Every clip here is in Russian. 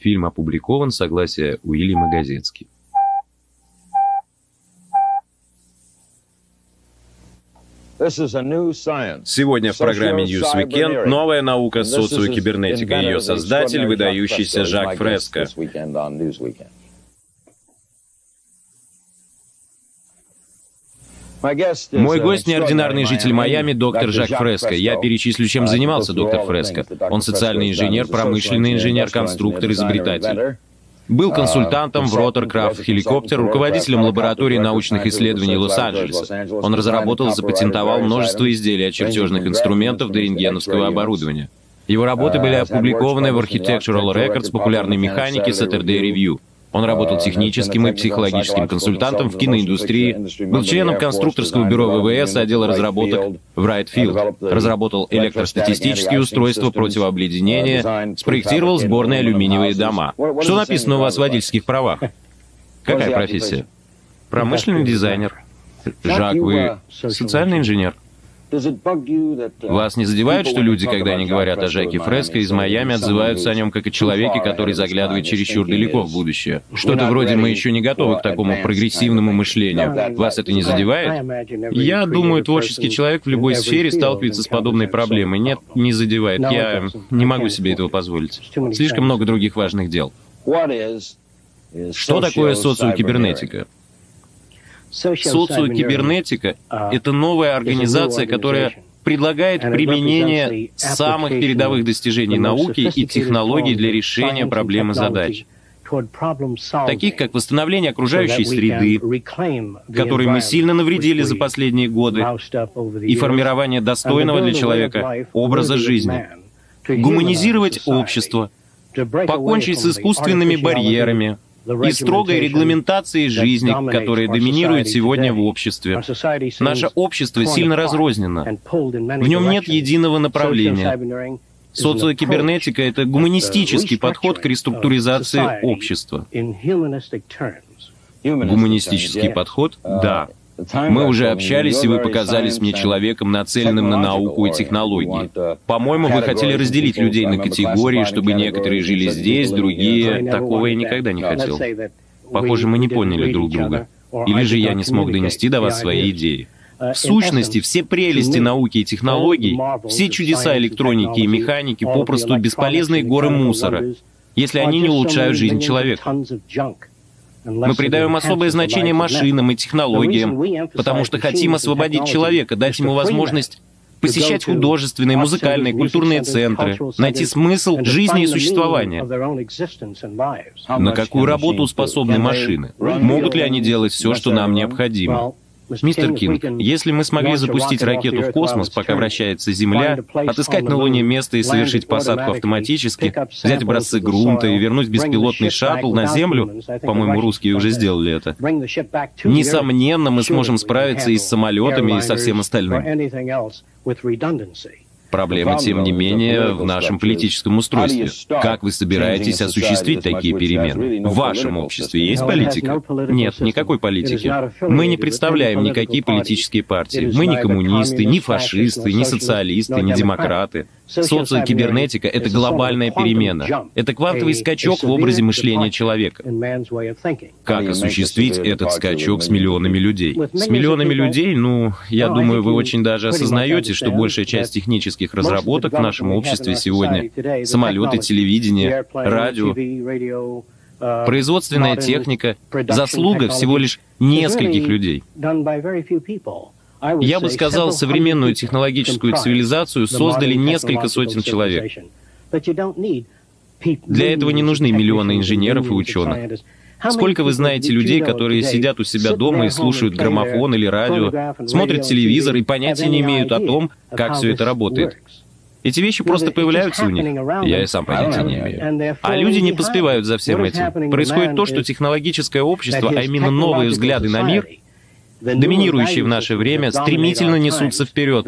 Фильм опубликован согласие Уильяма Газетски. Сегодня в программе News Weekend новая наука социокибернетика. и ее создатель, выдающийся Жак Фреско. Мой гость – неординарный житель Майами, доктор Жак Фреско. Я перечислю, чем занимался доктор Фреско. Он социальный инженер, промышленный инженер, конструктор, изобретатель. Был консультантом в Роторкрафт Helicopter, руководителем лаборатории научных исследований Лос-Анджелеса. Он разработал и запатентовал множество изделий от чертежных инструментов до рентгеновского оборудования. Его работы были опубликованы в Architectural Records, популярной механике, Saturday Review. Он работал техническим и психологическим консультантом в киноиндустрии, был членом конструкторского бюро ВВС отдела разработок в Райтфилд, разработал электростатистические устройства противообледенения, спроектировал сборные алюминиевые дома. Что написано у вас в водительских правах? Какая профессия? Промышленный дизайнер. Жак, вы социальный инженер? Вас не задевает, что люди, когда они говорят о Жаке Фреско из Майами, отзываются о нем как о человеке, который заглядывает чересчур далеко в будущее? Что-то вроде «мы еще не готовы к такому прогрессивному мышлению». Вас это не задевает? Я думаю, творческий человек в любой сфере сталкивается с подобной проблемой. Нет, не задевает. Я не могу себе этого позволить. Слишком много других важных дел. Что такое социокибернетика? Социокибернетика — это новая организация, которая предлагает применение самых передовых достижений науки и технологий для решения проблем и задач, таких как восстановление окружающей среды, которой мы сильно навредили за последние годы, и формирование достойного для человека образа жизни, гуманизировать общество, покончить с искусственными барьерами, и строгой регламентации жизни, которая доминирует сегодня в обществе. Наше общество сильно разрознено. В нем нет единого направления. Социокибернетика — это гуманистический подход к реструктуризации общества. Гуманистический подход? Да. Мы уже общались, и вы показались мне человеком, нацеленным на науку и технологии. По-моему, вы хотели разделить людей на категории, чтобы некоторые жили здесь, другие... Такого я никогда не хотел. Похоже, мы не поняли друг друга. Или же я не смог донести до вас свои идеи. В сущности, все прелести науки и технологий, все чудеса электроники и механики попросту бесполезные горы мусора, если они не улучшают жизнь человека. Мы придаем особое значение машинам и технологиям, потому что хотим освободить человека, дать ему возможность посещать художественные, музыкальные, культурные центры, найти смысл жизни и существования. На какую работу способны машины? Могут ли они делать все, что нам необходимо? Мистер Кинг, если мы смогли запустить ракету в космос, пока вращается Земля, отыскать на Луне место и совершить посадку автоматически, взять образцы грунта и вернуть беспилотный шаттл на Землю, по-моему, русские уже сделали это, несомненно, мы сможем справиться и с самолетами, и со всем остальным. Проблема, тем не менее, в нашем политическом устройстве. Как вы собираетесь осуществить такие перемены? В вашем обществе есть политика? Нет, никакой политики. Мы не представляем никакие политические партии. Мы не коммунисты, не фашисты, не социалисты, не демократы. Социокибернетика — это глобальная перемена. Это квантовый скачок в образе мышления человека. Как осуществить этот скачок с миллионами людей? С миллионами людей, ну, я думаю, вы очень даже осознаете, что большая часть технических разработок в нашем обществе сегодня — самолеты, телевидение, радио, uh, производственная техника — заслуга всего лишь нескольких людей. Я бы сказал, современную технологическую цивилизацию создали несколько сотен человек. Для этого не нужны миллионы инженеров и ученых. Сколько вы знаете людей, которые сидят у себя дома и слушают граммофон или радио, смотрят телевизор и понятия не имеют о том, как все это работает? Эти вещи просто появляются у них. Я и сам понятия не имею. А люди не поспевают за всем этим. Происходит то, что технологическое общество, а именно новые взгляды на мир, доминирующие в наше время, стремительно несутся вперед,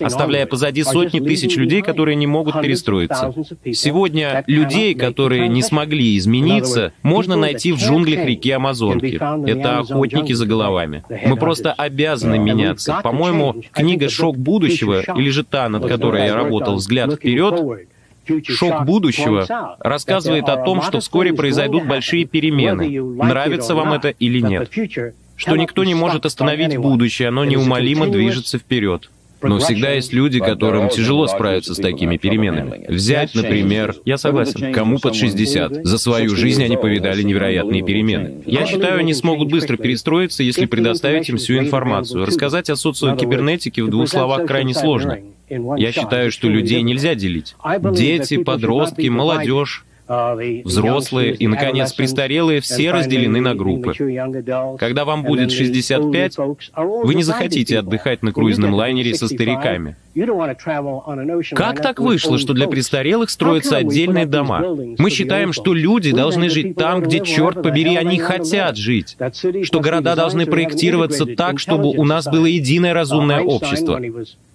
оставляя позади сотни тысяч людей, которые не могут перестроиться. Сегодня людей, которые не смогли измениться, можно найти в джунглях реки Амазонки. Это охотники за головами. Мы просто обязаны меняться. По-моему, книга «Шок будущего» или же та, над которой я работал «Взгляд вперед», Шок будущего рассказывает о том, что вскоре произойдут большие перемены, нравится вам это или нет, что никто не может остановить будущее, оно неумолимо движется вперед. Но всегда есть люди, которым тяжело справиться с такими переменами. Взять, например, я согласен, кому под 60. За свою жизнь они повидали невероятные перемены. Я считаю, они смогут быстро перестроиться, если предоставить им всю информацию. Рассказать о социокибернетике в двух словах крайне сложно. Я считаю, что людей нельзя делить. Дети, подростки, молодежь, взрослые и, наконец, престарелые все разделены на группы. Когда вам будет 65, вы не захотите отдыхать на круизном лайнере со стариками. Как так вышло, что для престарелых строятся отдельные дома? Мы считаем, что люди должны жить там, где, черт побери, они хотят жить. Что города должны проектироваться так, чтобы у нас было единое разумное общество.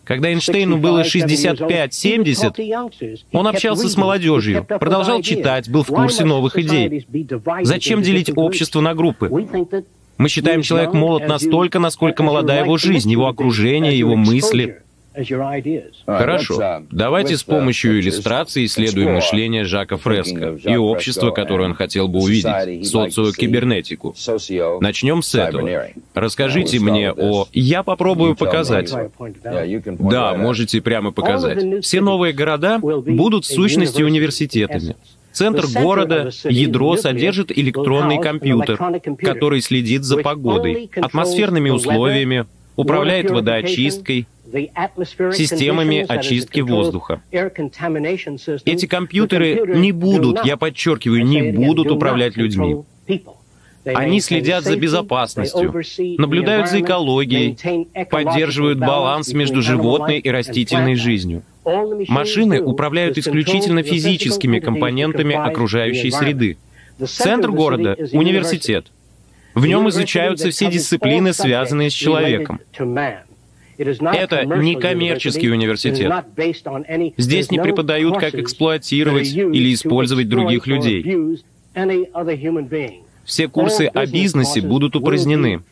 Когда Эйнштейну было 65-70, он общался с молодежью, продолжал читать, был в курсе новых идей. Зачем делить общество на группы? Мы считаем, человек молод настолько, насколько молода его жизнь, его окружение, его мысли. Хорошо. Давайте с помощью иллюстрации исследуем мышление Жака Фреско и общество, которое он хотел бы увидеть, социокибернетику. Начнем с этого. Расскажите мне о... Я попробую показать. Да, можете прямо показать. Все новые города будут в сущности университетами. Центр города, ядро содержит электронный компьютер, который следит за погодой, атмосферными условиями, управляет водоочисткой, системами очистки воздуха. Эти компьютеры не будут, я подчеркиваю, не будут управлять людьми. Они следят за безопасностью, наблюдают за экологией, поддерживают баланс между животной и растительной жизнью. Машины управляют исключительно физическими компонентами окружающей среды. Центр города — университет. В нем изучаются все дисциплины, связанные с человеком. Это не коммерческий университет. Здесь не преподают, как эксплуатировать или использовать других людей. Все курсы о бизнесе будут упразднены.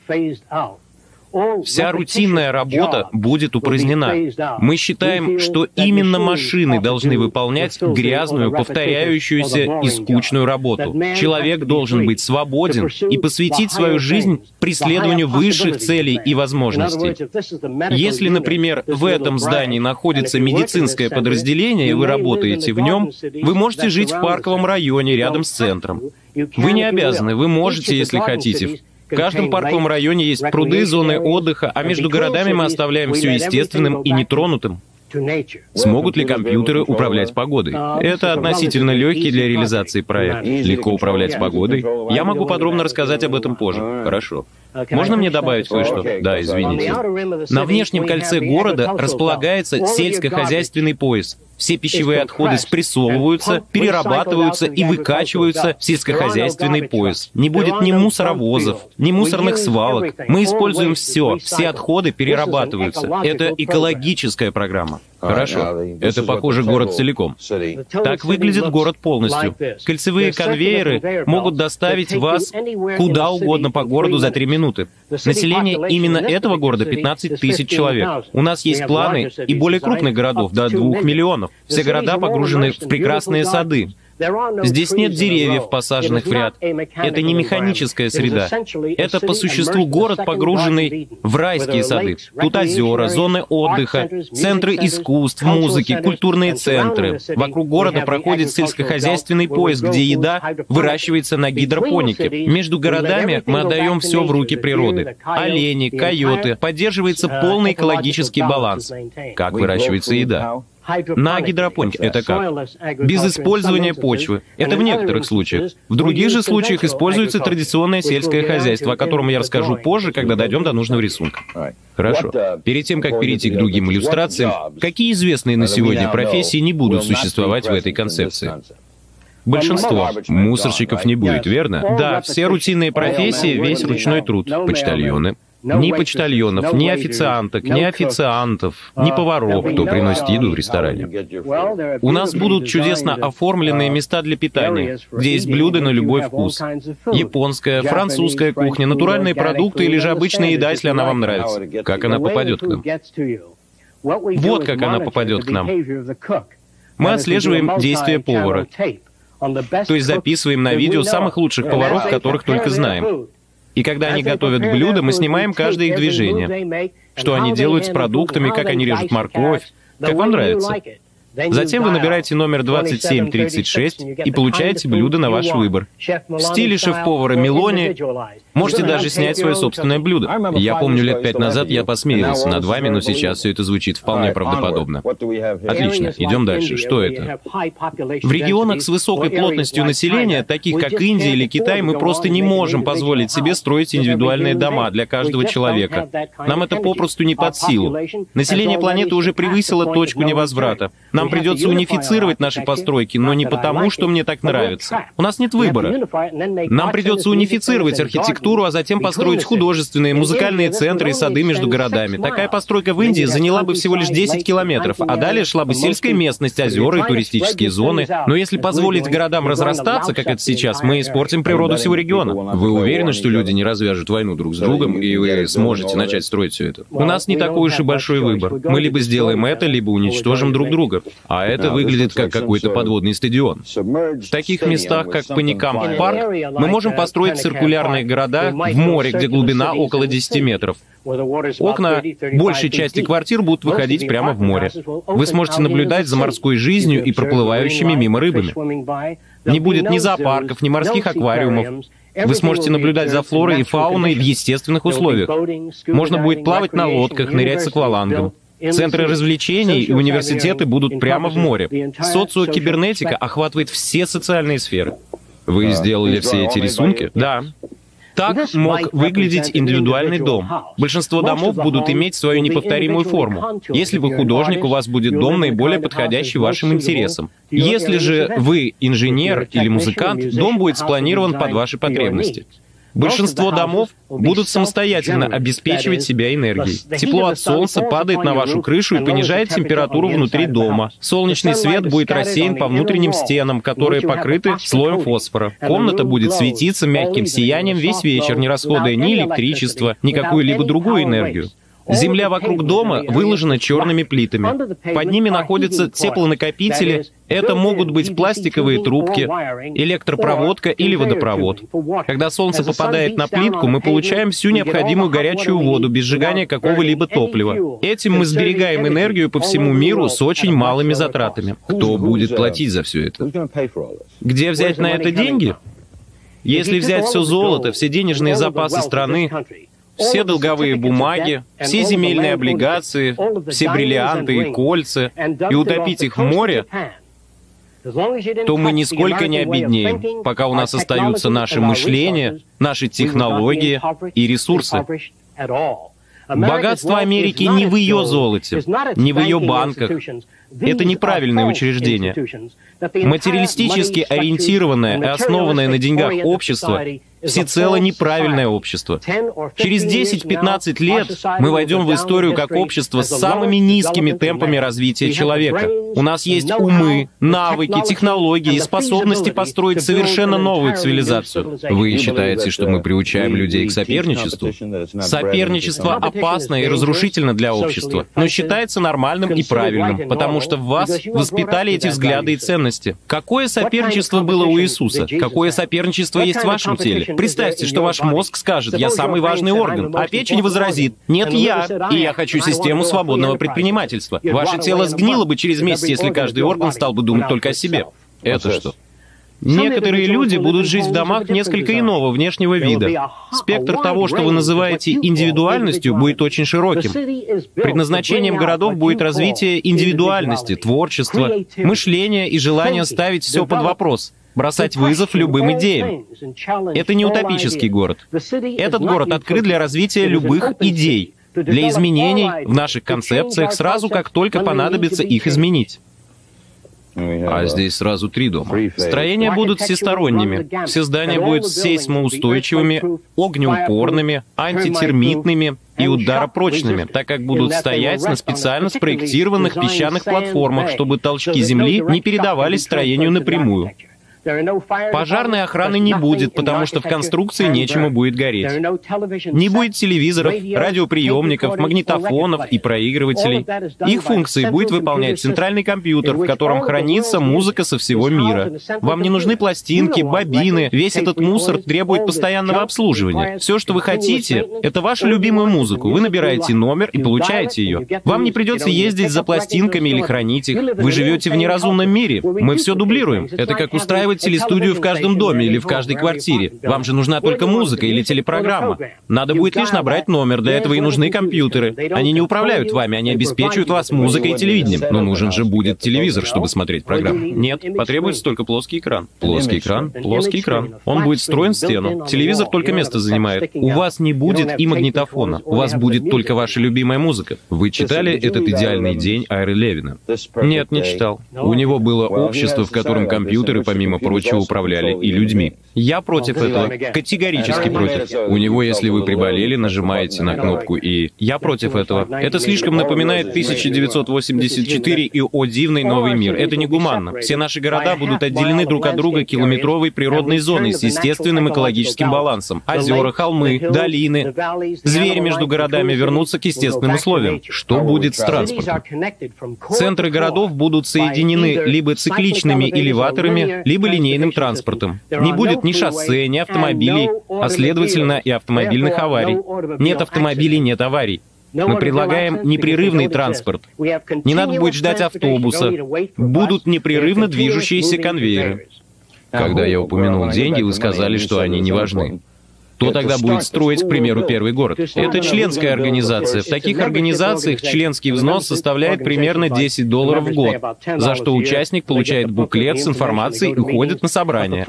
Вся рутинная работа будет упразднена. Мы считаем, что именно машины должны выполнять грязную, повторяющуюся и скучную работу. Человек должен быть свободен и посвятить свою жизнь преследованию высших целей и возможностей. Если, например, в этом здании находится медицинское подразделение, и вы работаете в нем, вы можете жить в парковом районе рядом с центром. Вы не обязаны, вы можете, если хотите, в каждом парковом районе есть пруды, зоны отдыха, а между городами мы оставляем все естественным и нетронутым. Смогут ли компьютеры управлять погодой? Это относительно легкий для реализации проект. Легко управлять погодой. Я могу подробно рассказать об этом позже. Хорошо. Можно мне добавить кое-что? Да, извините. На внешнем кольце города располагается сельскохозяйственный пояс. Все пищевые отходы спрессовываются, перерабатываются и выкачиваются в сельскохозяйственный пояс. Не будет ни мусоровозов, ни мусорных свалок. Мы используем все, все отходы перерабатываются. Это экологическая программа. Хорошо. Это, похоже, город целиком. Так выглядит город полностью. Кольцевые конвейеры могут доставить вас куда угодно по городу за три минуты. Население именно этого города 15 тысяч человек. У нас есть планы и более крупных городов, до двух миллионов. Все города погружены в прекрасные сады. Здесь нет деревьев, посаженных в ряд. Это не механическая среда. Это по существу город, погруженный в райские сады. Тут озера, зоны отдыха, центры искусств, музыки, культурные центры. Вокруг города проходит сельскохозяйственный пояс, где еда выращивается на гидропонике. Между городами мы отдаем все в руки природы. Олени, койоты. Поддерживается полный экологический баланс. Как выращивается еда? На гидропонике это как? Без использования почвы. Это в некоторых случаях. В других же случаях используется традиционное сельское хозяйство, о котором я расскажу позже, когда дойдем до нужного рисунка. Хорошо. Перед тем, как перейти к другим иллюстрациям, какие известные на сегодня профессии не будут существовать в этой концепции? Большинство. Мусорщиков не будет, верно? Да, все рутинные профессии, весь ручной труд. Почтальоны, ни почтальонов, ни официанток, ни официантов, ни поваров, кто приносит еду в ресторане. У нас будут чудесно оформленные места для питания, где есть блюда на любой вкус. Японская, французская кухня, натуральные продукты или же обычная еда, если она вам нравится. Как она попадет к нам? Вот как она попадет к нам. Мы отслеживаем действия повара, то есть записываем на видео самых лучших поваров, которых только знаем. И когда они готовят блюда, мы снимаем каждое их движение, что они делают с продуктами, как они режут морковь, как вам нравится. Затем вы набираете номер 2736 и получаете блюдо на ваш выбор. В стиле шеф-повара Мелони можете даже снять свое собственное блюдо. Я помню, лет пять назад я посмеялся над вами, но сейчас все это звучит вполне правдоподобно. Отлично, идем дальше. Что это? В регионах с высокой плотностью населения, таких как Индия или Китай, мы просто не можем позволить себе строить индивидуальные дома для каждого человека. Нам это попросту не под силу. Население планеты уже превысило точку невозврата. Нам нам придется унифицировать наши постройки, но не потому, что мне так нравится. У нас нет выбора. Нам придется унифицировать архитектуру, а затем построить художественные, музыкальные центры и сады между городами. Такая постройка в Индии заняла бы всего лишь 10 километров, а далее шла бы сельская местность, озера и туристические зоны. Но если позволить городам разрастаться, как это сейчас, мы испортим природу всего региона. Вы уверены, что люди не развяжут войну друг с другом, и вы сможете начать строить все это? У нас не такой уж и большой выбор. Мы либо сделаем это, либо уничтожим друг друга. А это выглядит как какой-то подводный стадион. В таких местах, как Паникамп парк, мы можем построить циркулярные города в море, где глубина около 10 метров. Окна большей части квартир будут выходить прямо в море. Вы сможете наблюдать за морской жизнью и проплывающими мимо рыбами. Не будет ни зоопарков, ни морских аквариумов. Вы сможете наблюдать за флорой и фауной в естественных условиях. Можно будет плавать на лодках, нырять с аквалангом. Центры развлечений и университеты будут прямо в море. Социокибернетика охватывает все социальные сферы. Вы сделали все эти рисунки? Да. Так мог выглядеть индивидуальный дом. Большинство домов будут иметь свою неповторимую форму. Если вы художник, у вас будет дом наиболее подходящий вашим интересам. Если же вы инженер или музыкант, дом будет спланирован под ваши потребности. Большинство домов будут самостоятельно обеспечивать себя энергией. Тепло от солнца падает на вашу крышу и понижает температуру внутри дома. Солнечный свет будет рассеян по внутренним стенам, которые покрыты слоем фосфора. Комната будет светиться мягким сиянием весь вечер, не расходуя ни электричества, ни какую-либо другую энергию. Земля вокруг дома выложена черными плитами. Под ними находятся теплонакопители. Это могут быть пластиковые трубки, электропроводка или водопровод. Когда солнце попадает на плитку, мы получаем всю необходимую горячую воду без сжигания какого-либо топлива. Этим мы сберегаем энергию по всему миру с очень малыми затратами. Кто будет платить за все это? Где взять на это деньги? Если взять все золото, все денежные запасы страны, все долговые бумаги, все земельные облигации, все бриллианты и кольца, и утопить их в море, то мы нисколько не обеднеем, пока у нас остаются наше мышление, наши технологии и ресурсы. Богатство Америки не в ее золоте, не в ее банках. Это неправильное учреждение. Материалистически ориентированное и основанное на деньгах общество всецело неправильное общество. Через 10-15 лет мы войдем в историю как общество с самыми низкими темпами развития человека. У нас есть умы, навыки, технологии и способности построить совершенно новую цивилизацию. Вы считаете, что мы приучаем людей к соперничеству? Соперничество опасно и разрушительно для общества, но считается нормальным и правильным, потому что в вас воспитали эти взгляды и ценности. Какое соперничество было у Иисуса? Какое соперничество есть в вашем теле? Представьте, что ваш мозг скажет, я самый важный орган, а печень возразит, нет, я, и я хочу систему свободного предпринимательства. Ваше тело сгнило бы через месяц, если каждый орган стал бы думать только о себе. Это что? Некоторые люди будут жить в домах несколько иного внешнего вида. Спектр того, что вы называете индивидуальностью, будет очень широким. Предназначением городов будет развитие индивидуальности, творчества, мышления и желание ставить все под вопрос — бросать вызов любым идеям. Это не утопический город. Этот город открыт для развития любых идей, для изменений в наших концепциях сразу, как только понадобится их изменить. А здесь сразу три дома. Строения будут всесторонними. Все здания будут сейсмоустойчивыми, огнеупорными, антитермитными и ударопрочными, так как будут стоять на специально спроектированных песчаных платформах, чтобы толчки земли не передавались строению напрямую. Пожарной охраны не будет, потому что в конструкции нечему будет гореть. Не будет телевизоров, радиоприемников, магнитофонов и проигрывателей. Их функции будет выполнять центральный компьютер, в котором хранится музыка со всего мира. Вам не нужны пластинки, бобины, весь этот мусор требует постоянного обслуживания. Все, что вы хотите, это вашу любимую музыку. Вы набираете номер и получаете ее. Вам не придется ездить за пластинками или хранить их. Вы живете в неразумном мире. Мы все дублируем. Это как устраивать телестудию в каждом доме или в каждой квартире. Вам же нужна только музыка или телепрограмма. Надо будет лишь набрать номер. Для этого и нужны компьютеры. Они не управляют вами, они обеспечивают вас музыкой и телевидением. Но нужен же будет телевизор, чтобы смотреть программу. Нет, потребуется только плоский экран. Плоский экран? Плоский экран. Он будет встроен в стену. Телевизор только место занимает. У вас не будет и магнитофона. У вас будет только ваша любимая музыка. Вы читали этот идеальный день Айры Левина? Нет, не читал. У него было общество, в котором компьютеры, помимо прочего, управляли и людьми. Я против этого. Категорически против. У него, если вы приболели, нажимаете на кнопку и... Я против этого. Это слишком напоминает 1984 и «О дивный новый мир». Это негуманно. Все наши города будут отделены друг от друга километровой природной зоной с естественным экологическим балансом. Озера, холмы, долины. Звери между городами вернутся к естественным условиям. Что будет с транспортом? Центры городов будут соединены либо цикличными элеваторами, либо линейным транспортом. Не будет ни шоссе, ни автомобилей, а следовательно и автомобильных аварий. Нет автомобилей, нет аварий. Мы предлагаем непрерывный транспорт. Не надо будет ждать автобуса. Будут непрерывно движущиеся конвейеры. Когда я упомянул деньги, вы сказали, что они не важны. Кто тогда будет строить, к примеру, первый город? Это членская организация. В таких организациях членский взнос составляет примерно 10 долларов в год, за что участник получает буклет с информацией и ходит на собрание.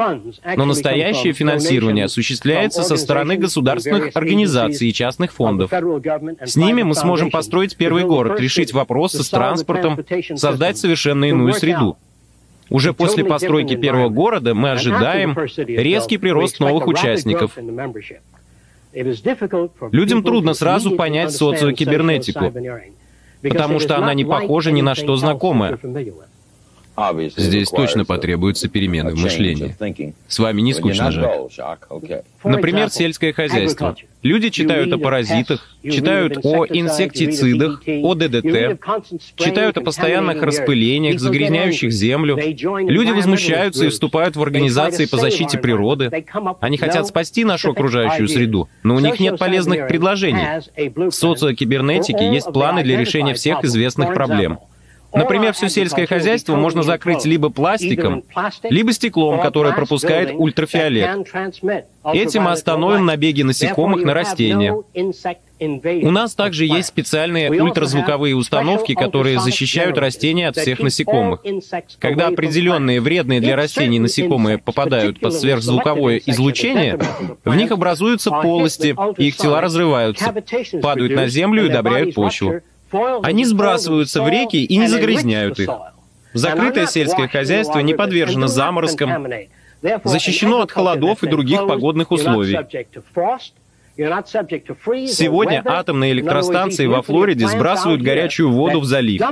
Но настоящее финансирование осуществляется со стороны государственных организаций и частных фондов. С ними мы сможем построить первый город, решить вопросы с транспортом, создать совершенно иную среду. Уже после постройки первого города мы ожидаем резкий прирост новых участников. Людям трудно сразу понять социокибернетику, потому что она не похожа ни на что знакомое. Здесь точно потребуются перемены в мышлении. С вами не скучно же. Например, сельское хозяйство. Люди читают о паразитах, читают о инсектицидах, о ДДТ, читают о постоянных распылениях, загрязняющих землю. Люди возмущаются и вступают в организации по защите природы. Они хотят спасти нашу окружающую среду, но у них нет полезных предложений. В социокибернетике есть планы для решения всех известных проблем. Например, все сельское хозяйство можно закрыть либо пластиком, либо стеклом, которое пропускает ультрафиолет. Этим мы остановим набеги насекомых на растения. У нас также есть специальные ультразвуковые установки, которые защищают растения от всех насекомых. Когда определенные вредные для растений насекомые попадают под сверхзвуковое излучение, в них образуются полости, их тела разрываются, падают на землю и удобряют почву. Они сбрасываются в реки и не загрязняют их. Закрытое сельское хозяйство не подвержено заморозкам, защищено от холодов и других погодных условий. Сегодня атомные электростанции во Флориде сбрасывают горячую воду в залив.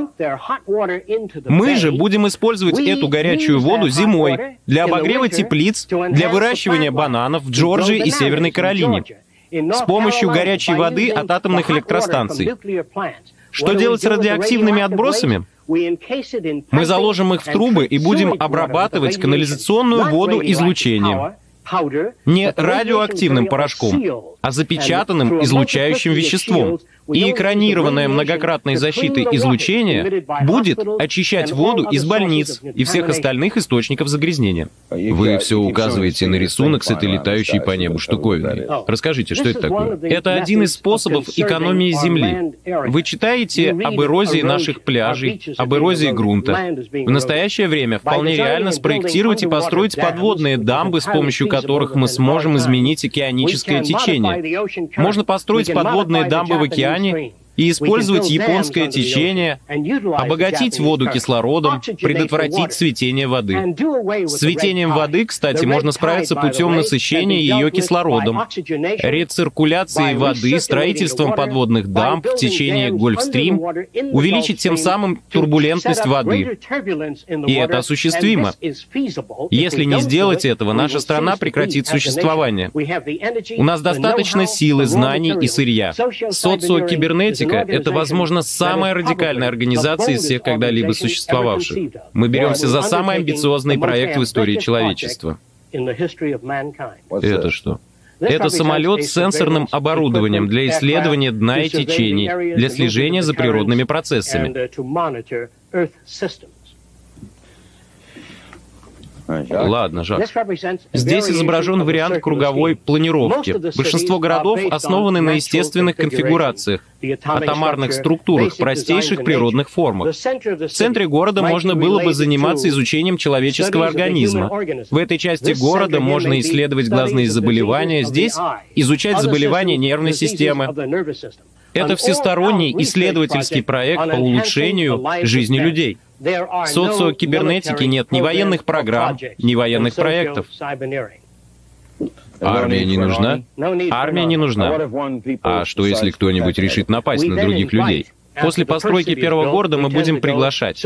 Мы же будем использовать эту горячую воду зимой для обогрева теплиц, для выращивания бананов в Джорджии и Северной Каролине. С помощью горячей воды от атомных электростанций. Что делать с радиоактивными отбросами? Мы заложим их в трубы и будем обрабатывать канализационную воду излучением. Не радиоактивным порошком, а запечатанным излучающим веществом. И экранированное многократной защитой излучение будет очищать воду из больниц и всех остальных источников загрязнения. Вы все указываете на рисунок с этой летающей по небу штуковиной. Расскажите, что это такое? Это один из способов экономии земли. Вы читаете об эрозии наших пляжей, об эрозии грунта. В настоящее время вполне реально спроектировать и построить подводные дамбы, с помощью которых мы сможем изменить океаническое течение. Можно построить подводные дамбы в океане, Pytanie, и использовать японское течение, обогатить воду кислородом, предотвратить цветение воды. С цветением воды, кстати, можно справиться путем насыщения ее кислородом, рециркуляцией воды, строительством подводных дамб в течение Гольфстрим, увеличить тем самым турбулентность воды. И это осуществимо. Если не сделать этого, наша страна прекратит существование. У нас достаточно силы, знаний и сырья. Социокибернетика — это, возможно, самая радикальная организация из всех когда-либо существовавших. Мы беремся за самый амбициозный проект в истории человечества. Это что? Это самолет с сенсорным оборудованием для исследования дна и течений, для слежения за природными процессами. Ладно, Жак. Здесь изображен вариант круговой планировки. Большинство городов основаны на естественных конфигурациях, атомарных структурах, простейших природных формах. В центре города можно было бы заниматься изучением человеческого организма. В этой части города можно исследовать глазные заболевания, здесь изучать заболевания нервной системы. Это всесторонний исследовательский проект по улучшению жизни людей. В социокибернетике нет ни военных программ, ни военных проектов. Армия не нужна? Армия не нужна. А что, если кто-нибудь решит напасть на других людей? После постройки первого города мы будем приглашать.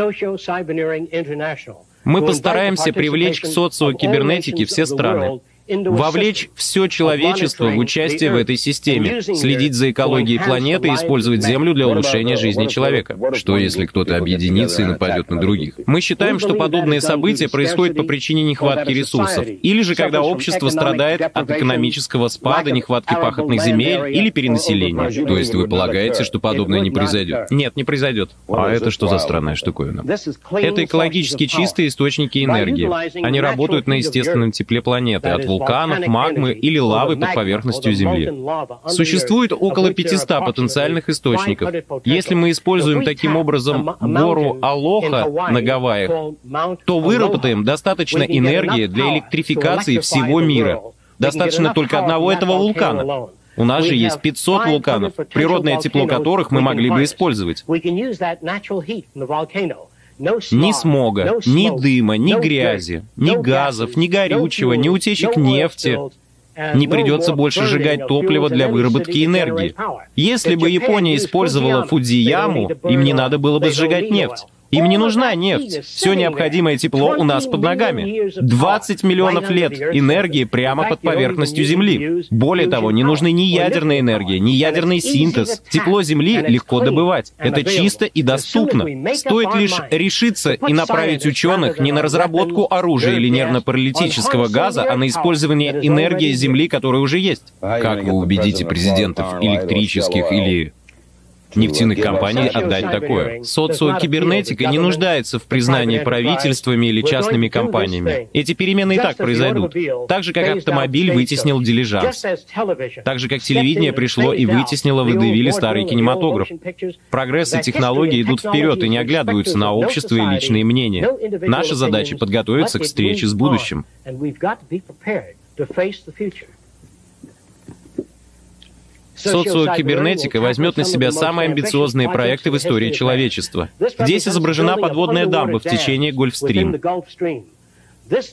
Мы постараемся привлечь к социокибернетике все страны вовлечь все человечество в участие в этой системе, следить за экологией планеты и использовать Землю для улучшения жизни человека. Что, если кто-то объединится и нападет на других? Мы считаем, что подобные события происходят по причине нехватки ресурсов, или же когда общество страдает от экономического спада, нехватки пахотных земель или перенаселения. То есть вы полагаете, что подобное не произойдет? Нет, не произойдет. А это что за странная штуковина? Это экологически чистые источники энергии. Они работают на естественном тепле планеты, от вулканов, магмы или лавы под поверхностью Земли. Существует около 500 потенциальных источников. Если мы используем таким образом гору Алоха на Гавайях, то выработаем достаточно энергии для электрификации всего мира. Достаточно только одного этого вулкана. У нас же есть 500 вулканов, природное тепло которых мы могли бы использовать. Ни смога, ни дыма, ни грязи, ни газов, ни горючего, ни утечек нефти. Не придется больше сжигать топливо для выработки энергии. Если бы Япония использовала Фудзияму, им не надо было бы сжигать нефть. Им не нужна нефть. Все необходимое тепло у нас под ногами. 20 миллионов лет энергии прямо под поверхностью Земли. Более того, не нужны ни ядерная энергия, ни ядерный синтез. Тепло Земли легко добывать. Это чисто и доступно. Стоит лишь решиться и направить ученых не на разработку оружия или нервно-паралитического газа, а на использование энергии Земли, которая уже есть. Как вы убедите президентов электрических или нефтяных компаний отдать такое. Социокибернетика не нуждается в признании правительствами или частными компаниями. Эти перемены и так произойдут. Так же, как автомобиль вытеснил дилижанс. Так же, как телевидение пришло и вытеснило в Эдевиле старый кинематограф. Прогресс и технологии идут вперед и не оглядываются на общество и личные мнения. Наша задача — подготовиться к встрече с будущим. Социокибернетика возьмет на себя самые амбициозные проекты в истории человечества. Здесь изображена подводная дамба в течение Гольфстрим.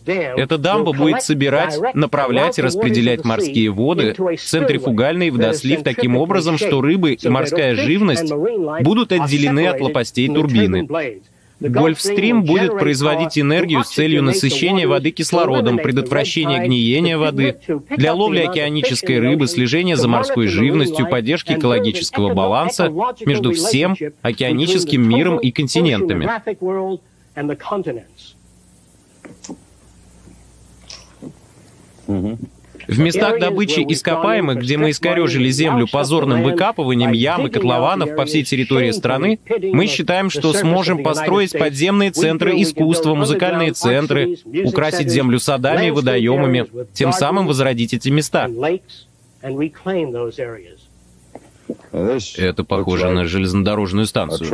Эта дамба будет собирать, направлять и распределять морские воды, центрифугальный водослив таким образом, что рыбы и морская живность будут отделены от лопастей турбины. Гольфстрим будет производить энергию с целью насыщения воды кислородом, предотвращения гниения воды, для ловли океанической рыбы, слежения за морской живностью, поддержки экологического баланса между всем океаническим миром и континентами. Mm-hmm. В местах добычи ископаемых, где мы искорежили землю позорным выкапыванием ям и котлованов по всей территории страны, мы считаем, что сможем построить подземные центры искусства, музыкальные центры, украсить землю садами и водоемами, тем самым возродить эти места. Это похоже на железнодорожную станцию.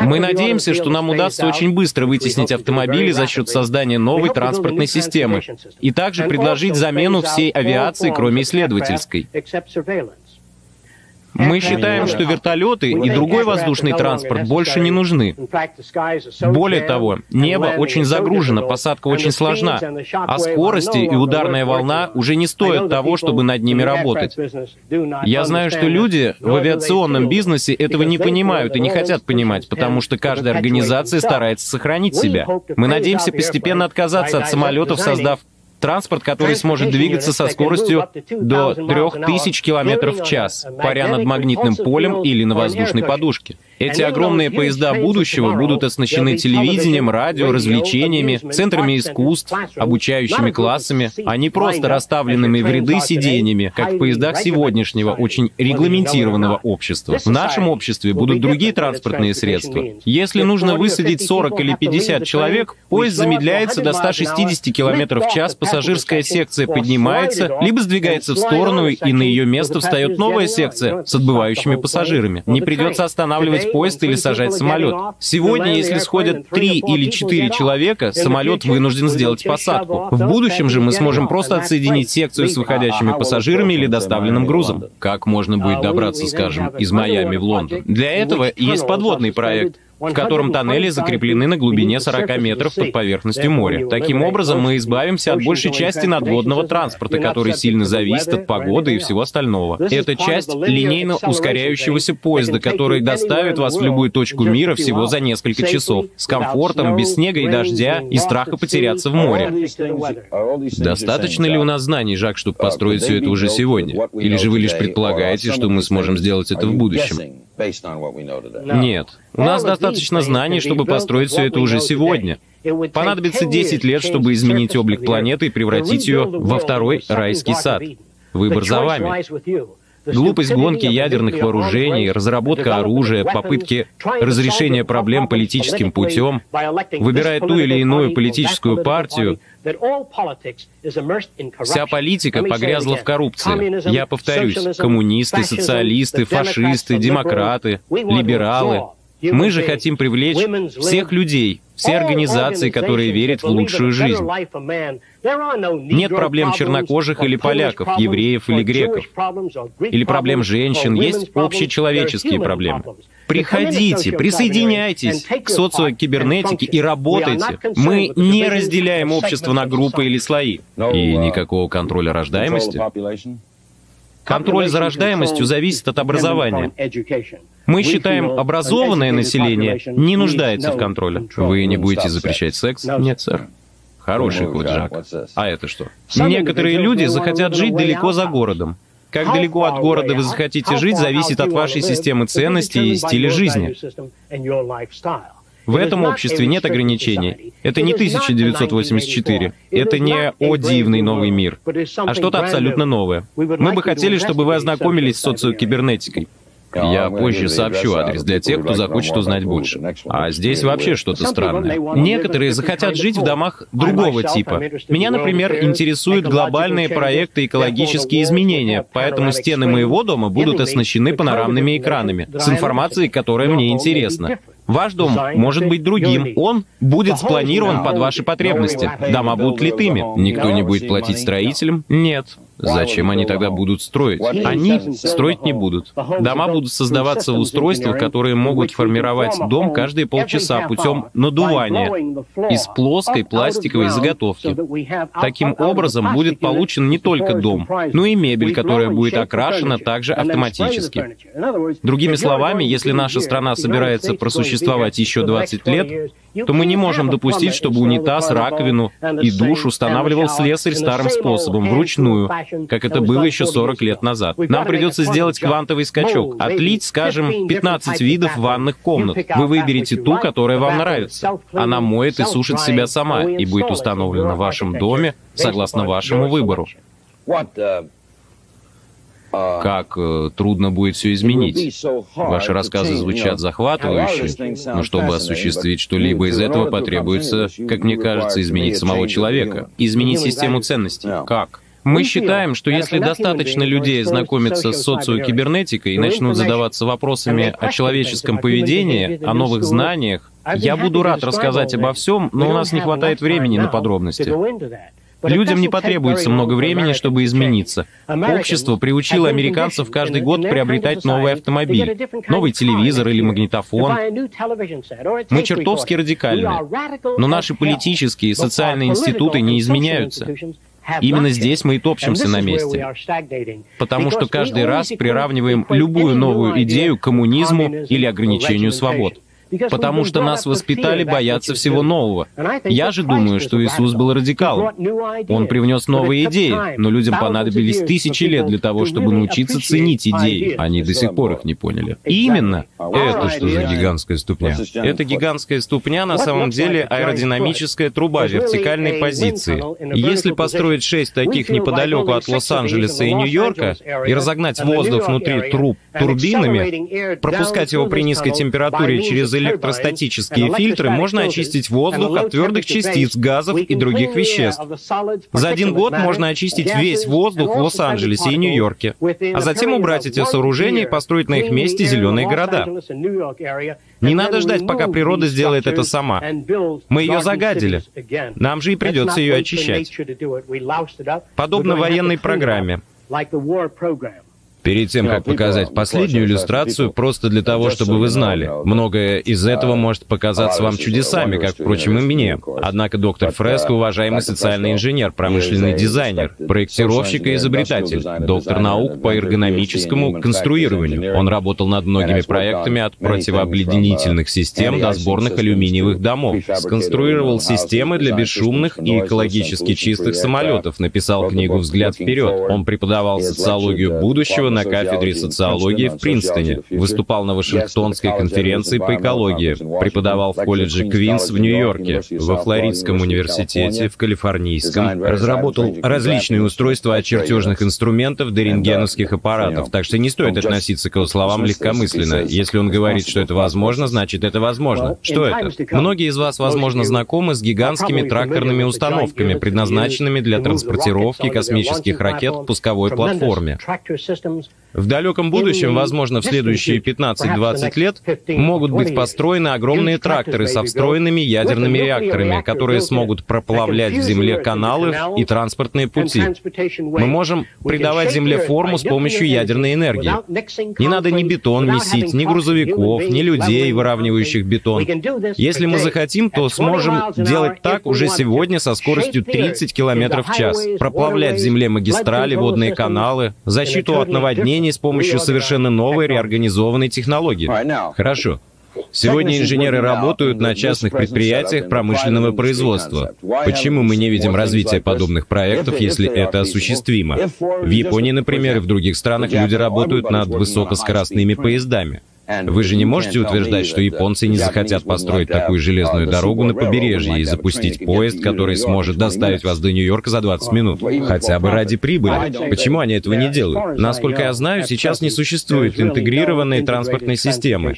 Мы надеемся, что нам удастся очень быстро вытеснить автомобили за счет создания новой транспортной системы и также предложить замену всей авиации, кроме исследовательской. Мы считаем, что вертолеты и другой воздушный транспорт больше не нужны. Более того, небо очень загружено, посадка очень сложна, а скорости и ударная волна уже не стоят того, чтобы над ними работать. Я знаю, что люди в авиационном бизнесе этого не понимают и не хотят понимать, потому что каждая организация старается сохранить себя. Мы надеемся постепенно отказаться от самолетов, создав Транспорт, который сможет двигаться со скоростью до 3000 км в час, паря над магнитным полем или на воздушной подушке. Эти огромные поезда будущего будут оснащены телевидением, радио, развлечениями, центрами искусств, обучающими классами, а не просто расставленными в ряды сиденьями, как в поездах сегодняшнего, очень регламентированного общества. В нашем обществе будут другие транспортные средства. Если нужно высадить 40 или 50 человек, поезд замедляется до 160 км в час, пассажирская секция поднимается, либо сдвигается в сторону, и на ее место встает новая секция с отбывающими пассажирами. Не придется останавливать поезд или сажать самолет. Сегодня, если сходят три или четыре человека, самолет вынужден сделать посадку. В будущем же мы сможем просто отсоединить секцию с выходящими пассажирами или доставленным грузом. Как можно будет добраться, скажем, из Майами в Лондон? Для этого есть подводный проект в котором тоннели закреплены на глубине 40 метров под поверхностью моря. Таким образом, мы избавимся от большей части надводного транспорта, который сильно зависит от погоды и всего остального. Это часть линейно ускоряющегося поезда, который доставит вас в любую точку мира всего за несколько часов, с комфортом, без снега и дождя и страха потеряться в море. Достаточно ли у нас знаний, Жак, чтобы построить все это уже сегодня? Или же вы лишь предполагаете, что мы сможем сделать это в будущем? Нет. У нас достаточно знаний, чтобы построить все это уже сегодня. Понадобится 10 лет, чтобы изменить облик планеты и превратить ее во второй райский сад. Выбор за вами. Глупость гонки ядерных вооружений, разработка оружия, попытки разрешения проблем политическим путем, выбирая ту или иную политическую партию, Вся политика погрязла в коррупции. Я повторюсь, коммунисты, социалисты, фашисты, демократы, либералы. Мы же хотим привлечь всех людей, все организации, которые верят в лучшую жизнь. Нет проблем чернокожих или поляков, евреев или греков, или проблем женщин, есть общечеловеческие проблемы. Приходите, присоединяйтесь к социокибернетике и работайте. Мы не разделяем общество на группы или слои. И никакого контроля рождаемости. Контроль за рождаемостью зависит от образования. Мы считаем, образованное население не нуждается в контроле. Вы не будете запрещать секс? Нет, сэр. Хороший ход, Жак. А это что? Некоторые люди захотят жить далеко за городом. Как далеко от города вы захотите жить, зависит от вашей системы ценностей и стиля жизни. В этом обществе нет ограничений. Это не 1984. Это не «О дивный новый мир», а что-то абсолютно новое. Мы бы хотели, чтобы вы ознакомились с социокибернетикой. Я позже сообщу адрес для тех, кто захочет узнать больше. А здесь вообще что-то странное. Некоторые захотят жить в домах другого типа. Меня, например, интересуют глобальные проекты экологические изменения, поэтому стены моего дома будут оснащены панорамными экранами с информацией, которая мне интересна. Ваш дом может быть другим. Он будет спланирован под ваши потребности. Дома будут литыми. Никто не будет платить строителям? Нет. Зачем они тогда будут строить? Они строить не будут. Дома будут создаваться в устройствах, которые могут формировать дом каждые полчаса путем надувания из плоской пластиковой заготовки. Таким образом будет получен не только дом, но и мебель, которая будет окрашена также автоматически. Другими словами, если наша страна собирается просуществовать еще 20 лет, то мы не можем допустить, чтобы унитаз, раковину и душ устанавливал слесарь старым способом, вручную, как это было еще 40 лет назад. Нам придется сделать квантовый скачок, отлить, скажем, 15 видов ванных комнат. Вы выберете ту, которая вам нравится. Она моет и сушит себя сама и будет установлена в вашем доме согласно вашему выбору. Как э, трудно будет все изменить. Ваши рассказы звучат захватывающе, но чтобы осуществить что-либо из этого, потребуется, как мне кажется, изменить самого человека, изменить систему ценностей. Как? Мы считаем, что если достаточно людей знакомиться с социокибернетикой и начнут задаваться вопросами о человеческом поведении, о новых знаниях, я буду рад рассказать обо всем, но у нас не хватает времени на подробности. Людям не потребуется много времени, чтобы измениться. Общество приучило американцев каждый год приобретать новый автомобиль, новый телевизор или магнитофон. Мы чертовски радикальны, но наши политические и социальные институты не изменяются. Именно здесь мы и топчемся на месте. Потому что каждый раз приравниваем любую новую идею к коммунизму или ограничению свобод потому что нас воспитали бояться всего нового. Я же думаю, что Иисус был радикалом. Он привнес новые идеи, но людям понадобились тысячи лет для того, чтобы научиться ценить идеи. Они до сих пор их не поняли. Именно. Это что за гигантская ступня? Это гигантская ступня на самом деле аэродинамическая труба вертикальной позиции. Если построить шесть таких неподалеку от Лос-Анджелеса и Нью-Йорка и разогнать воздух внутри труб турбинами, пропускать его при низкой температуре через электростатические фильтры можно очистить воздух от твердых частиц, газов и других веществ. За один год можно очистить весь воздух в Лос-Анджелесе и Нью-Йорке, а затем убрать эти сооружения и построить на их месте зеленые города. Не надо ждать, пока природа сделает это сама. Мы ее загадили. Нам же и придется ее очищать. Подобно военной программе. Перед тем, как показать последнюю иллюстрацию, просто для того, чтобы вы знали, многое из этого может показаться вам чудесами, как, впрочем, и мне. Однако доктор Фреско — уважаемый социальный инженер, промышленный дизайнер, проектировщик и изобретатель, доктор наук по эргономическому конструированию. Он работал над многими проектами от противообледенительных систем до сборных алюминиевых домов. Сконструировал системы для бесшумных и экологически чистых самолетов, написал книгу «Взгляд вперед». Он преподавал социологию будущего на кафедре социологии в Принстоне, выступал на Вашингтонской конференции по экологии, преподавал в колледже Квинс в Нью-Йорке, во Флоридском университете, в Калифорнийском, разработал различные устройства от чертежных инструментов до рентгеновских аппаратов, так что не стоит относиться к его словам легкомысленно. Если он говорит, что это возможно, значит это возможно. Что это? Многие из вас, возможно, знакомы с гигантскими тракторными установками, предназначенными для транспортировки космических ракет к пусковой платформе. В далеком будущем, возможно, в следующие 15-20 лет, могут быть построены огромные тракторы со встроенными ядерными реакторами, которые смогут проплавлять в Земле каналы и транспортные пути. Мы можем придавать Земле форму с помощью ядерной энергии. Не надо ни бетон месить, ни грузовиков, ни людей, выравнивающих бетон. Если мы захотим, то сможем делать так уже сегодня со скоростью 30 км в час, проплавлять в Земле магистрали, водные каналы, защиту от наводнений, наводнений с помощью совершенно новой реорганизованной технологии. Хорошо. Сегодня инженеры работают на частных предприятиях промышленного производства. Почему мы не видим развития подобных проектов, если это осуществимо? В Японии, например, и в других странах люди работают над высокоскоростными поездами. Вы же не можете утверждать, что японцы не захотят построить такую железную дорогу на побережье и запустить поезд, который сможет доставить вас до Нью-Йорка за 20 минут. Хотя бы ради прибыли. Почему они этого не делают? Насколько я знаю, сейчас не существует интегрированной транспортной системы.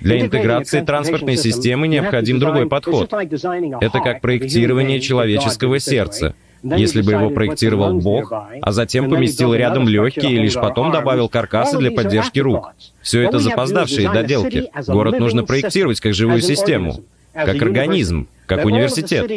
Для интеграции транспортной системы необходим другой подход. Это как проектирование человеческого сердца. Если бы его проектировал Бог, а затем поместил рядом легкие и лишь потом добавил каркасы для поддержки рук. Все это запоздавшие доделки. Город нужно проектировать как живую систему, как организм, как университет.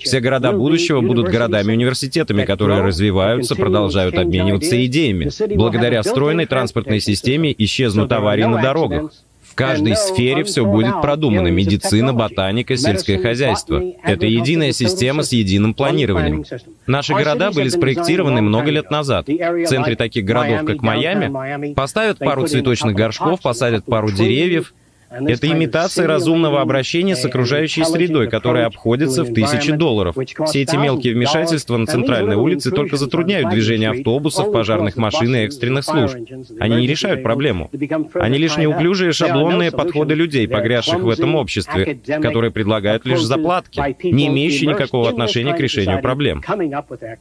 Все города будущего будут городами-университетами, которые развиваются, продолжают обмениваться идеями. Благодаря стройной транспортной системе исчезнут аварии на дорогах каждой сфере все будет продумано. Медицина, ботаника, сельское хозяйство. Это единая система с единым планированием. Наши города были спроектированы много лет назад. В центре таких городов, как Майами, поставят пару цветочных горшков, посадят пару деревьев, это имитация разумного обращения с окружающей средой, которая обходится в тысячи долларов. Все эти мелкие вмешательства на центральной улице только затрудняют движение автобусов, пожарных машин и экстренных служб. Они не решают проблему. Они лишь неуклюжие шаблонные подходы людей, погрязших в этом обществе, которые предлагают лишь заплатки, не имеющие никакого отношения к решению проблем.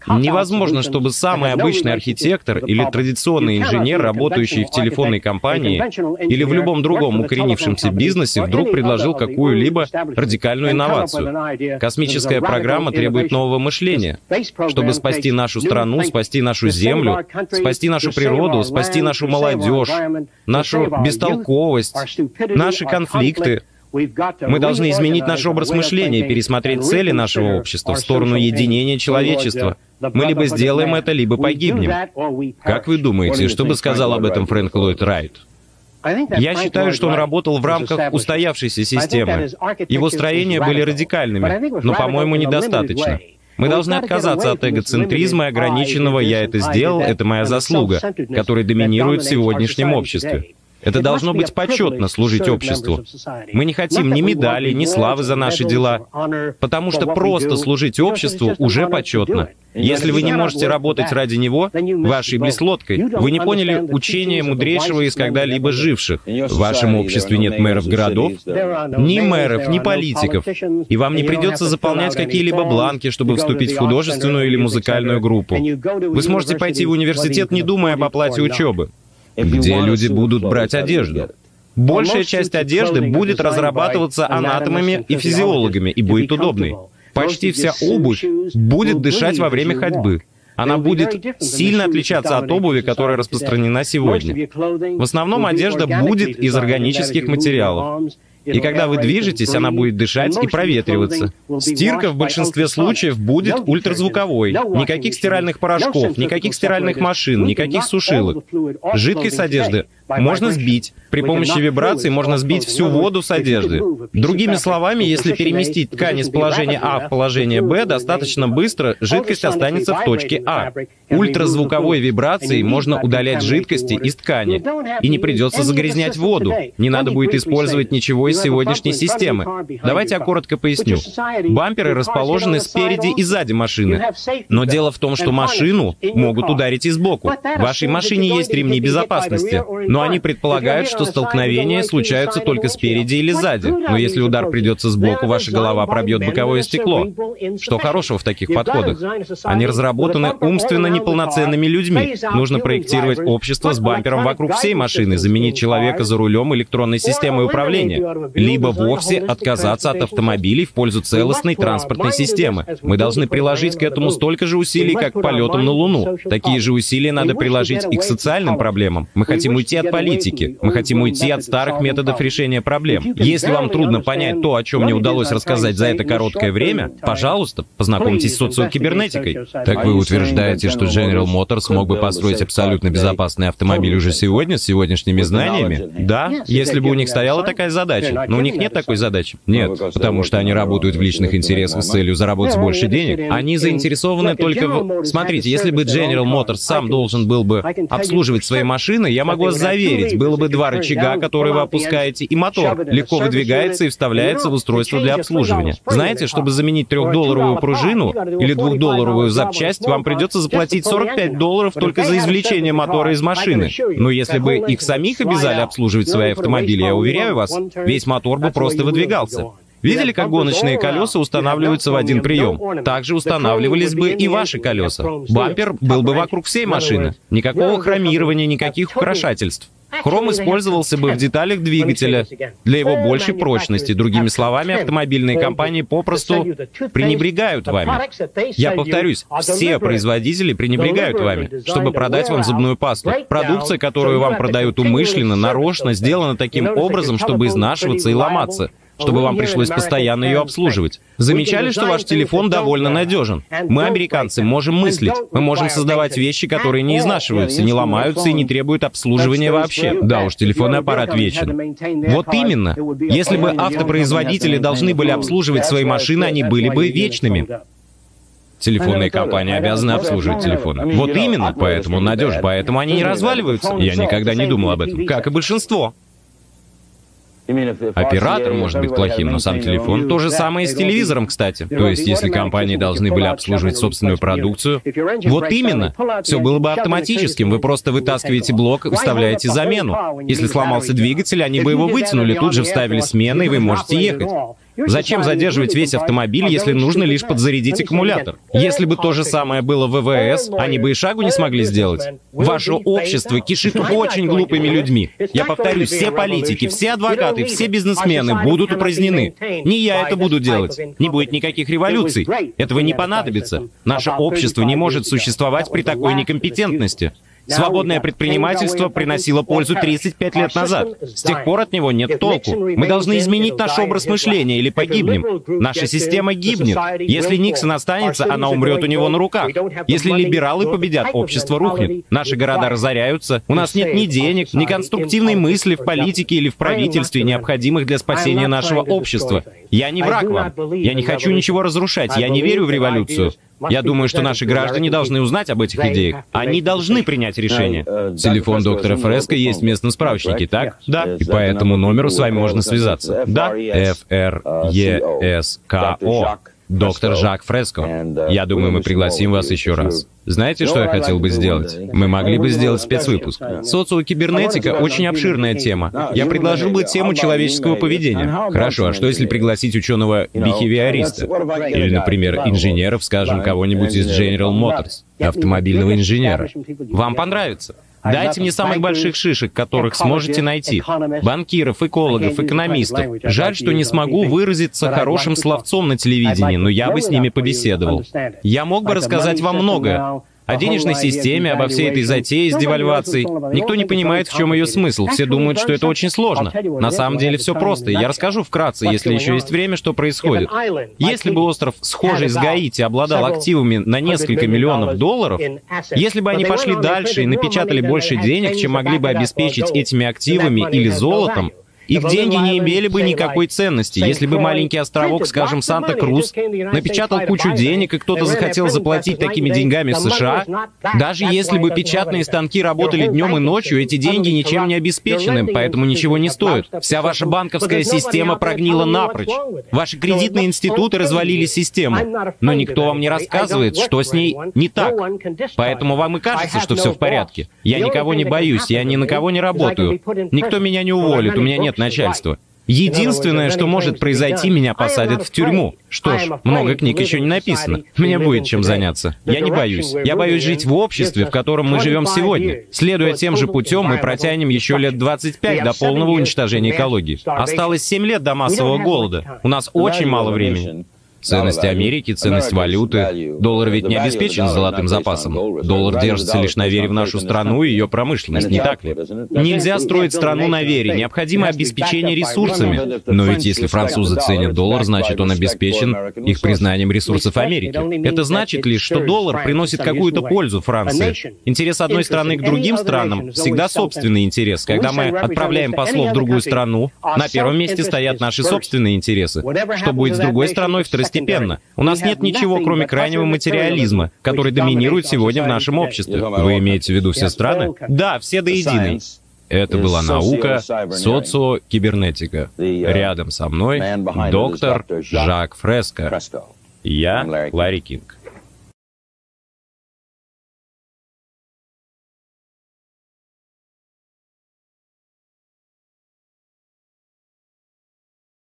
Невозможно, чтобы самый обычный архитектор или традиционный инженер, работающий в телефонной компании или в любом другом укоренившемся развивающемся бизнесе вдруг предложил какую-либо радикальную инновацию. Космическая программа требует нового мышления, чтобы спасти нашу страну, спасти нашу землю, спасти нашу природу, спасти нашу молодежь, нашу бестолковость, наши конфликты, Мы должны изменить наш образ мышления и пересмотреть цели нашего общества в сторону единения человечества. Мы либо сделаем это, либо погибнем. Как вы думаете, что бы сказал об этом Фрэнк Ллойд Райт? Я считаю, что он работал в рамках устоявшейся системы. Его строения были радикальными, но, по-моему, недостаточно. Мы должны отказаться от эгоцентризма и ограниченного «я это сделал, это моя заслуга», который доминирует в сегодняшнем обществе. Это должно быть почетно служить обществу. Мы не хотим ни медалей, ни славы за наши дела, потому что просто служить обществу уже почетно. Если вы не можете работать ради него, вы ошиблись лодкой. Вы не поняли учения мудрейшего из когда-либо живших. В вашем обществе нет мэров городов, ни мэров, ни политиков. И вам не придется заполнять какие-либо бланки, чтобы вступить в художественную или музыкальную группу. Вы сможете пойти в университет, не думая об оплате учебы где люди будут брать одежду. Большая часть одежды будет разрабатываться анатомами и физиологами и будет удобной. Почти вся обувь будет дышать во время ходьбы. Она будет сильно отличаться от обуви, которая распространена сегодня. В основном одежда будет из органических материалов. И когда вы движетесь, она будет дышать и проветриваться. Стирка в большинстве случаев будет ультразвуковой. Никаких стиральных порошков, никаких стиральных машин, никаких сушилок. Жидкость одежды можно сбить. При помощи вибраций можно сбить всю воду с одежды. Другими словами, если переместить ткань из положения А в положение Б достаточно быстро, жидкость останется в точке А. Ультразвуковой вибрацией можно удалять жидкости из ткани. И не придется загрязнять воду. Не надо будет использовать ничего из сегодняшней системы. Давайте я коротко поясню. Бамперы расположены спереди и сзади машины. Но дело в том, что машину могут ударить и сбоку. В вашей машине есть ремни безопасности. Но они предполагают, что столкновения случаются только спереди или сзади. Но если удар придется сбоку, ваша голова пробьет боковое стекло. Что хорошего в таких подходах? Они разработаны умственно неполноценными людьми. Нужно проектировать общество с бампером вокруг всей машины, заменить человека за рулем электронной системой управления, либо вовсе отказаться от автомобилей в пользу целостной транспортной системы. Мы должны приложить к этому столько же усилий, как к полетам на Луну. Такие же усилия надо приложить и к социальным проблемам. Мы хотим уйти от политики. Мы хотим уйти от старых методов решения проблем. Если вам трудно понять то, о чем мне удалось рассказать за это короткое время, пожалуйста, познакомьтесь с социокибернетикой. Так вы утверждаете, что General Motors мог бы построить абсолютно безопасный автомобиль уже сегодня, с сегодняшними знаниями? Да, если бы у них стояла такая задача. Но у них нет такой задачи. Нет, потому что они работают в личных интересах с целью заработать больше денег. Они заинтересованы только в... Смотрите, если бы General Motors сам должен был бы обслуживать свои машины, я могу вас заверить, было бы два рычага, которые вы опускаете, и мотор легко выдвигается и вставляется в устройство для обслуживания. Знаете, чтобы заменить трехдолларовую пружину или двухдолларовую запчасть, вам придется заплатить 45 долларов только за извлечение мотора из машины. Но если бы их самих обязали обслуживать свои автомобили, я уверяю вас, весь мотор бы просто выдвигался. Видели, как гоночные колеса устанавливаются в один прием? Также устанавливались бы и ваши колеса. Бампер был бы вокруг всей машины. Никакого хромирования, никаких украшательств. Хром использовался бы в деталях двигателя для его большей прочности. Другими словами, автомобильные компании попросту пренебрегают вами. Я повторюсь, все производители пренебрегают вами, чтобы продать вам зубную пасту. Продукция, которую вам продают умышленно, нарочно, сделана таким образом, чтобы изнашиваться и ломаться чтобы вам пришлось постоянно ее обслуживать. Замечали, что ваш телефон довольно надежен? Мы, американцы, можем мыслить. Мы можем создавать вещи, которые не изнашиваются, не ломаются и не требуют обслуживания вообще. Да уж, телефонный аппарат вечен. Вот именно. Если бы автопроизводители должны были обслуживать свои машины, они были бы вечными. Телефонные компании обязаны обслуживать телефоны. Вот именно, поэтому надежно, поэтому они не разваливаются. Я никогда не думал об этом, как и большинство. Оператор может быть плохим, но сам телефон то же самое и с телевизором, кстати. То есть, если компании должны были обслуживать собственную продукцию, вот именно, все было бы автоматическим. Вы просто вытаскиваете блок и вставляете замену. Если сломался двигатель, они бы его вытянули, тут же вставили смены, и вы можете ехать. Зачем задерживать весь автомобиль, если нужно лишь подзарядить аккумулятор? Если бы то же самое было в ВВС, они бы и шагу не смогли сделать. Ваше общество кишит очень глупыми людьми. Я повторюсь, все политики, все адвокаты, все бизнесмены будут упразднены. Не я это буду делать. Не будет никаких революций. Этого не понадобится. Наше общество не может существовать при такой некомпетентности. Свободное предпринимательство приносило пользу 35 лет назад. С тех пор от него нет толку. Мы должны изменить наш образ мышления или погибнем. Наша система гибнет. Если Никсон останется, она умрет у него на руках. Если либералы победят, общество рухнет. Наши города разоряются. У нас нет ни денег, ни конструктивной мысли в политике или в правительстве, необходимых для спасения нашего общества. Я не враг вам. Я не хочу ничего разрушать. Я не верю в революцию. Я думаю, что наши граждане должны узнать об этих идеях. Они должны принять решение. Телефон доктора Фреско есть в местном справочнике, так? Да. И по этому номеру с вами можно связаться. Да. Ф Р Е С К О. Доктор Жак Фреско. Я думаю, мы пригласим вас еще раз. Знаете, что я хотел бы сделать? Мы могли бы сделать спецвыпуск. Социокибернетика — очень обширная тема. Я предложил бы тему человеческого поведения. Хорошо, а что если пригласить ученого-бихевиориста? Или, например, инженеров, скажем, кого-нибудь из General Motors, автомобильного инженера? Вам понравится? Дайте мне самых больших шишек, которых сможете найти. Банкиров, экологов, экономистов. Жаль, что не смогу выразиться хорошим словцом на телевидении, но я бы с ними побеседовал. Я мог бы рассказать вам многое о денежной системе, обо всей этой затее с девальвацией. Никто не понимает, в чем ее смысл. Все думают, что это очень сложно. На самом деле все просто. Я расскажу вкратце, если еще есть время, что происходит. Если бы остров, схожий с Гаити, обладал активами на несколько миллионов долларов, если бы они пошли дальше и напечатали больше денег, чем могли бы обеспечить этими активами или золотом, их деньги не имели бы никакой ценности, если бы маленький островок, скажем, Санта-Крус, напечатал кучу денег, и кто-то захотел заплатить такими деньгами в США. Даже если бы печатные станки работали днем и ночью, эти деньги ничем не обеспечены, поэтому ничего не стоят. Вся ваша банковская система прогнила напрочь. Ваши кредитные институты развалили систему. Но никто вам не рассказывает, что с ней не так. Поэтому вам и кажется, что все в порядке. Я никого не боюсь, я ни на кого не работаю. Никто меня не уволит, у меня нет начальства. Единственное, что может произойти, меня посадят в тюрьму. Что ж, много книг еще не написано. Мне будет чем заняться. Я не боюсь. Я боюсь жить в обществе, в котором мы живем сегодня. Следуя тем же путем, мы протянем еще лет 25 до полного уничтожения экологии. Осталось 7 лет до массового голода. У нас очень мало времени. Ценность Америки, ценность валюты. Доллар ведь не обеспечен золотым запасом. Доллар держится лишь на вере в нашу страну и ее промышленность, не так ли? Нельзя строить страну на вере, необходимо обеспечение ресурсами. Но ведь если французы ценят доллар, значит он обеспечен их признанием ресурсов Америки. Это значит лишь, что доллар приносит какую-то пользу Франции. Интерес одной страны к другим странам всегда собственный интерес. Когда мы отправляем послов в другую страну, на первом месте стоят наши собственные интересы. Что будет с другой страной, второстепенно второстепенно. У нас нет ничего, кроме крайнего материализма, который доминирует сегодня в нашем обществе. Вы имеете в виду все страны? Да, все до единой. Это была наука, социокибернетика. Рядом со мной доктор Жак Фреско. Я Ларри Кинг.